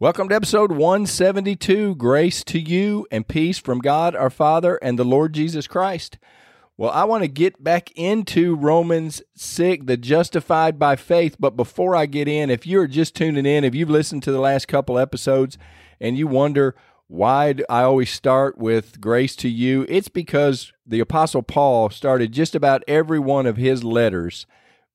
Welcome to episode 172. Grace to you and peace from God our Father and the Lord Jesus Christ. Well, I want to get back into Romans 6, the justified by faith. But before I get in, if you're just tuning in, if you've listened to the last couple episodes and you wonder why I always start with grace to you, it's because the Apostle Paul started just about every one of his letters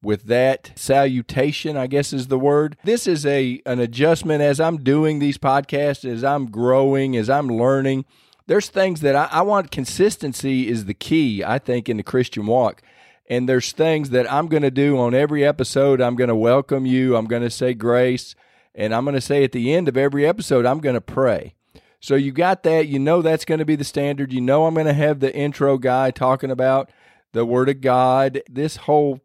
with that salutation, I guess is the word. This is a an adjustment as I'm doing these podcasts, as I'm growing, as I'm learning. There's things that I, I want consistency is the key, I think, in the Christian walk. And there's things that I'm going to do on every episode. I'm going to welcome you. I'm going to say grace. And I'm going to say at the end of every episode, I'm going to pray. So you got that. You know that's going to be the standard. You know I'm going to have the intro guy talking about the Word of God. This whole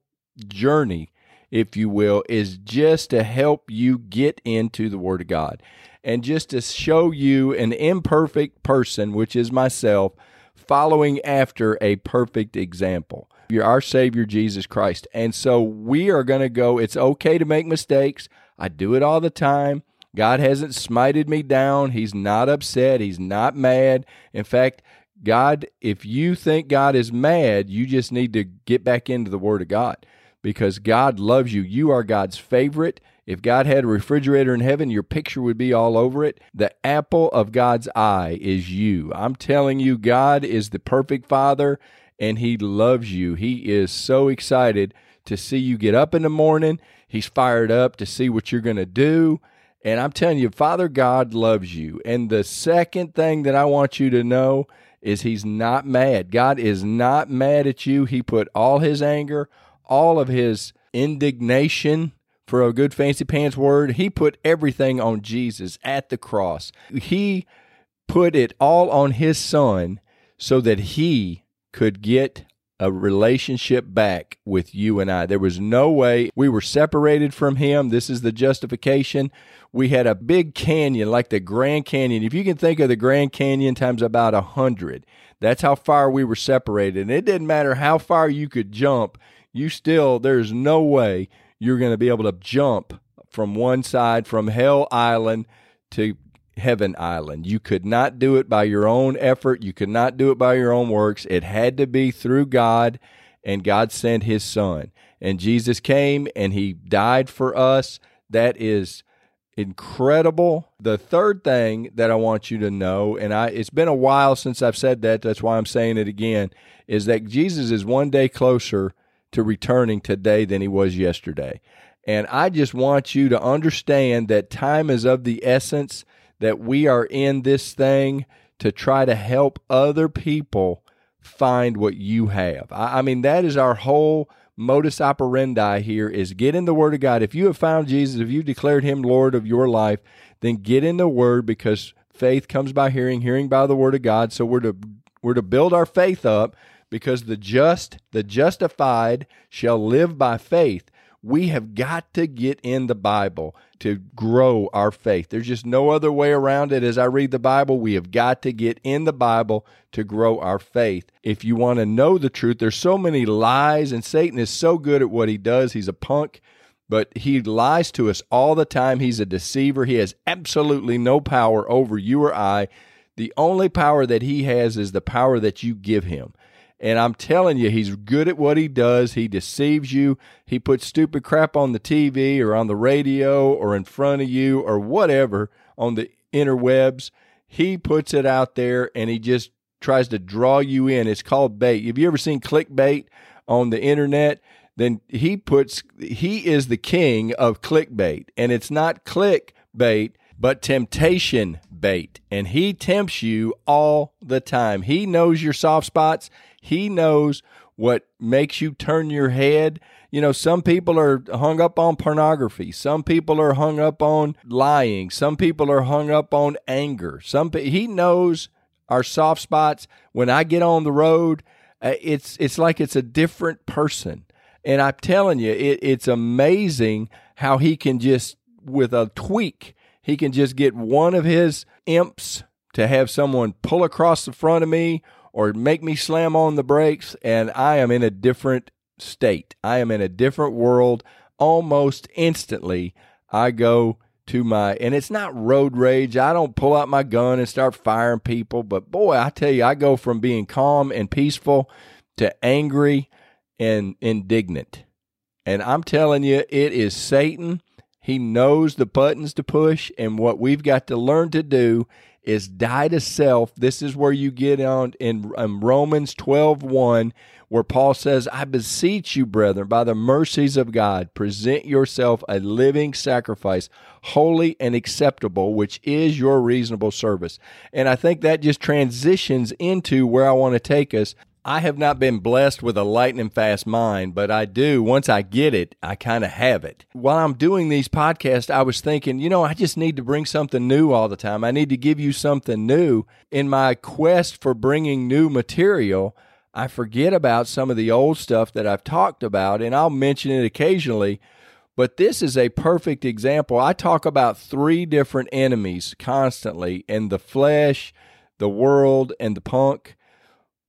journey, if you will, is just to help you get into the Word of God and just to show you an imperfect person, which is myself, following after a perfect example. You're our Savior, Jesus Christ. And so we are going to go, it's okay to make mistakes. I do it all the time. God hasn't smited me down. He's not upset. He's not mad. In fact, God, if you think God is mad, you just need to get back into the Word of God because God loves you. You are God's favorite. If God had a refrigerator in heaven, your picture would be all over it. The apple of God's eye is you. I'm telling you, God is the perfect Father and He loves you. He is so excited to see you get up in the morning. He's fired up to see what you're going to do. And I'm telling you, Father God loves you. And the second thing that I want you to know is He's not mad. God is not mad at you. He put all His anger, all of His indignation, for a good fancy pants word, He put everything on Jesus at the cross. He put it all on His Son so that He could get a relationship back with you and I. There was no way we were separated from him. This is the justification. We had a big canyon like the Grand Canyon. If you can think of the Grand Canyon times about a hundred, that's how far we were separated. And it didn't matter how far you could jump, you still, there's no way you're going to be able to jump from one side from Hell Island to Heaven Island. You could not do it by your own effort. You could not do it by your own works. It had to be through God, and God sent His Son. And Jesus came and He died for us. That is incredible. The third thing that I want you to know, and I it's been a while since I've said that, that's why I'm saying it again, is that Jesus is one day closer to returning today than he was yesterday. And I just want you to understand that time is of the essence that we are in this thing to try to help other people find what you have. I, I, mean, that is our whole modus operandi here is get in the Word of God. If you have found Jesus, if you declared Him Lord of your life, then get in the Word because faith comes by hearing, hearing by the Word of God. So we're to we're to build our faith up because the just, the justified shall live by faith. We have got to get in the Bible to grow our faith. There's just no other way around it. As I read the Bible, we have got to get in the Bible to grow our faith. If you want to know the truth, there's so many lies, and Satan is so good at what he does. He's a punk, but he lies to us all the time. He's a deceiver. He has absolutely no power over you or I. The only power that he has is the power that you give him. And I'm telling you, he's good at what he does. He deceives you. He puts stupid crap on the TV or on the radio or in front of you or whatever on the interwebs. He puts it out there and he just tries to draw you in. It's called bait. Have you ever seen clickbait on the internet? Then he puts, he is the king of clickbait. And it's not clickbait, but temptation bait. And he tempts you all the time. He knows your soft spots. He knows what makes you turn your head. You know, some people are hung up on pornography. Some people are hung up on lying. Some people are hung up on anger. Some he knows our soft spots. When I get on the road, uh, it's it's like it's a different person. And I'm telling you, it, it's amazing how he can just with a tweak, he can just get one of his imps to have someone pull across the front of me or make me slam on the brakes, and I am in a different state. I am in a different world almost instantly. I go to my, and it's not road rage. I don't pull out my gun and start firing people, but boy, I tell you, I go from being calm and peaceful to angry and indignant. And I'm telling you, it is Satan. He knows the buttons to push, and what we've got to learn to do is die to self. This is where you get on in, in Romans 12 1, where Paul says, I beseech you, brethren, by the mercies of God, present yourself a living sacrifice, holy and acceptable, which is your reasonable service. And I think that just transitions into where I want to take us I have not been blessed with a lightning fast mind, but I do. Once I get it, I kind of have it. While I'm doing these podcasts, I was thinking, you know, I just need to bring something new all the time. I need to give you something new. In my quest for bringing new material, I forget about some of the old stuff that I've talked about, and I'll mention it occasionally. But this is a perfect example. I talk about three different enemies constantly in the flesh, the world, and the punk.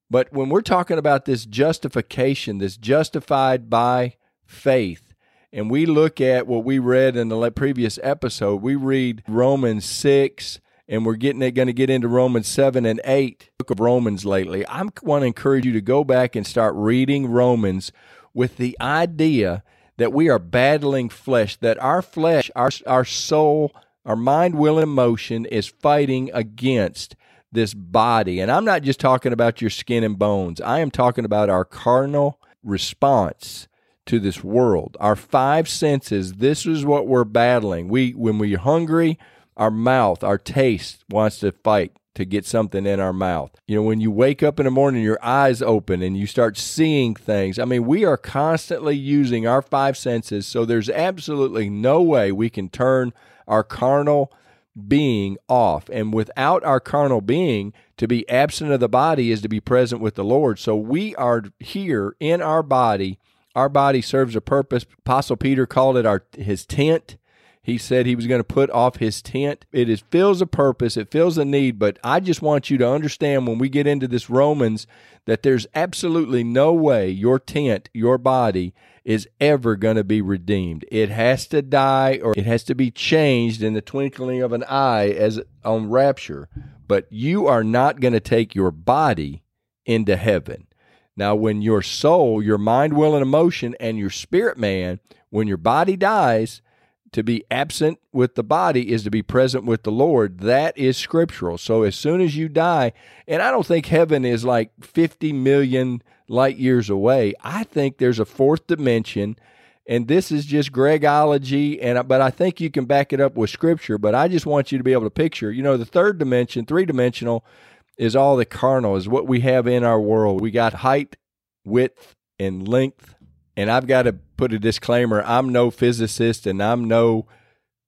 But when we're talking about this justification, this justified by faith, and we look at what we read in the previous episode, we read Romans 6 and we're getting going to get into Romans 7 and 8 book of Romans lately. I want to encourage you to go back and start reading Romans with the idea that we are battling flesh, that our flesh, our our soul, our mind, will, and emotion is fighting against this body. And I'm not just talking about your skin and bones, I am talking about our carnal response to this world. Our five senses, this is what we're battling. We when we're hungry, our mouth, our taste wants to fight to get something in our mouth. You know, when you wake up in the morning, your eyes open and you start seeing things. I mean, we are constantly using our five senses, so there's absolutely no way we can turn our carnal being off. And without our carnal being, to be absent of the body is to be present with the Lord. So we are here in our body. Our body serves a purpose. Apostle Peter called it our his tent. He said he was going to put off his tent. It is fills a purpose, it fills a need, but I just want you to understand when we get into this Romans that there's absolutely no way your tent, your body is ever going to be redeemed. It has to die or it has to be changed in the twinkling of an eye as on rapture. But you are not going to take your body into heaven. Now, when your soul, your mind, will, and emotion, and your spirit man, when your body dies, to be absent with the body is to be present with the Lord. That is scriptural. So as soon as you die, and I don't think heaven is like 50 million light years away. I think there's a fourth dimension, and this is just Gregology, and but I think you can back it up with Scripture. But I just want you to be able to picture. You know, the third dimension, three dimensional, is all the carnal, is what we have in our world. We got height, width, and length. And I've got to put a disclaimer: I'm no physicist, and I'm no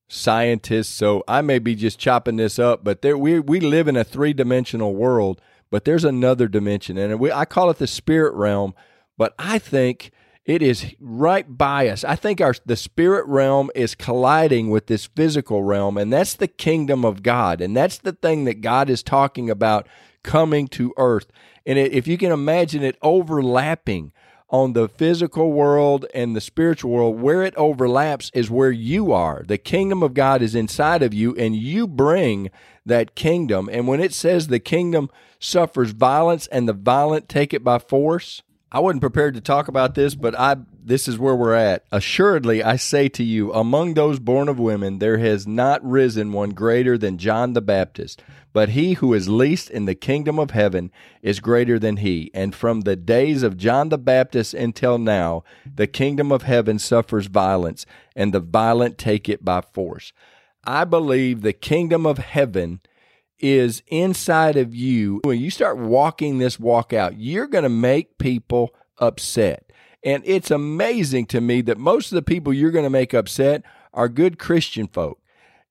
scientist, so I may be just chopping this up. But there, we we live in a three dimensional world but there's another dimension, and we, I call it the spirit realm. But I think it is right by us. I think our the spirit realm is colliding with this physical realm, and that's the kingdom of God, and that's the thing that God is talking about coming to earth. And it, if you can imagine it overlapping on the physical world and the spiritual world, where it overlaps is where you are. The kingdom of God is inside of you, and you bring that kingdom. And when it says the kingdom suffers violence and the violent take it by force, I wasn't prepared to talk about this, but I this is where we're at. Assuredly, I say to you, among those born of women, there has not risen one greater than John the Baptist. But he who is least in the kingdom of heaven is greater than he. And from the days of John the Baptist until now, the kingdom of heaven suffers violence, and the violent take it by force. I believe the kingdom of heaven is inside of you. When you start walking this walk out, you're going to make people upset. And it's amazing to me that most of the people you're going to make upset are good Christian folk.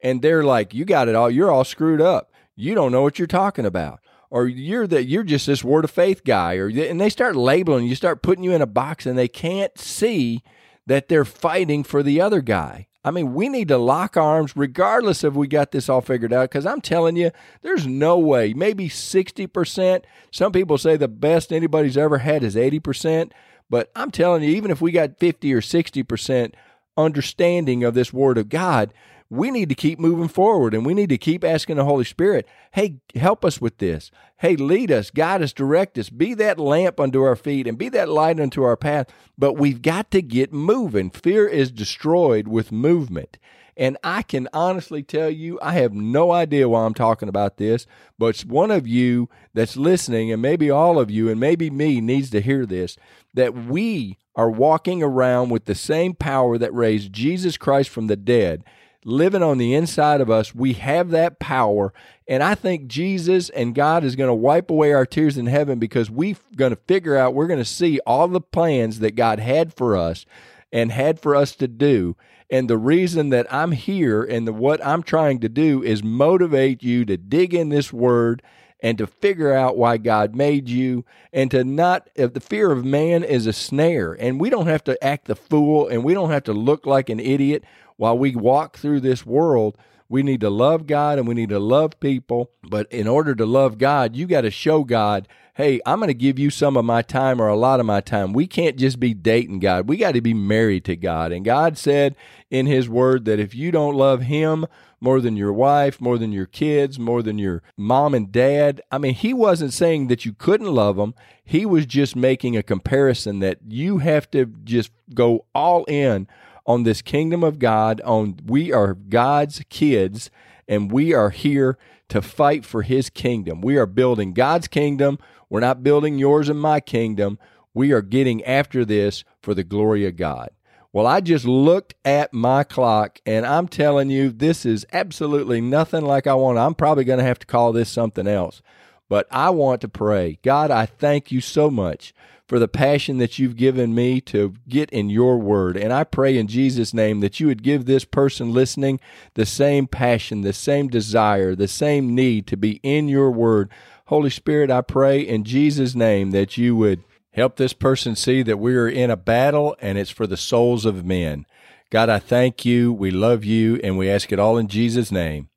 And they're like, you got it all. You're all screwed up. You don't know what you're talking about. Or you're that you're just this word of faith guy. Or and they start labeling you, start putting you in a box, and they can't see that they're fighting for the other guy. I mean, we need to lock arms regardless if we got this all figured out because I'm telling you, there's no way, maybe 60%. Some people say the best anybody's ever had is 80%. But I'm telling you, even if we got 50 or 60% understanding of this Word of God, we need to keep moving forward and we need to keep asking the Holy Spirit, hey, help us with this. Hey, lead us, guide us, direct us, be that lamp unto our feet and be that light unto our path. But we've got to get moving. Fear is destroyed with movement. And I can honestly tell you, I have no idea why I'm talking about this, but one of you that's listening, and maybe all of you, and maybe me, needs to hear this that we are walking around with the same power that raised Jesus Christ from the dead living on the inside of us. We have that power. And I think Jesus and God is going to wipe away our tears in heaven because we're going to figure out, we're going to see all the plans that God had for us and had for us to do. And the reason that I'm here and the, what I'm trying to do is motivate you to dig in this word and to figure out why God made you and to not if the fear of man is a snare and we don't have to act the fool and we don't have to look like an idiot while we walk through this world, we need to love God and we need to love people. But in order to love God, you got to show God, hey, I'm going to give you some of my time or a lot of my time. We can't just be dating God. We got to be married to God. And God said in His Word that if you don't love Him more than your wife, more than your kids, more than your mom and dad, I mean, He wasn't saying that you couldn't love them. He was just making a comparison that you have to just go all in on this kingdom of God, on we are God's kids and we are here to fight for his kingdom. We are building God's kingdom. We're not building yours and my kingdom. We are getting after this for the glory of God. Well, I just looked at my clock and I'm telling you, this is absolutely nothing like I want. I'm probably going to have to call this something else. But I want to pray. God, I thank you so much for the passion that you've given me to get in your word. And I pray in Jesus' name that you would give this person listening the same passion, the same desire, the same need to be in your word. Holy Spirit, I pray in Jesus' name that you would help this person see that we are in a battle and it's for the souls of men. God, I thank you. We love you and we ask it all in Jesus' name.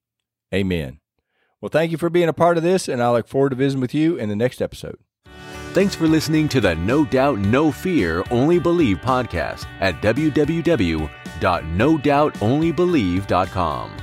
Amen. Well, thank you for being a part of this, and I look forward to visiting with you in the next episode. Thanks for listening to the No Doubt, No Fear, Only Believe podcast at www.nodoubtonlybelieve.com.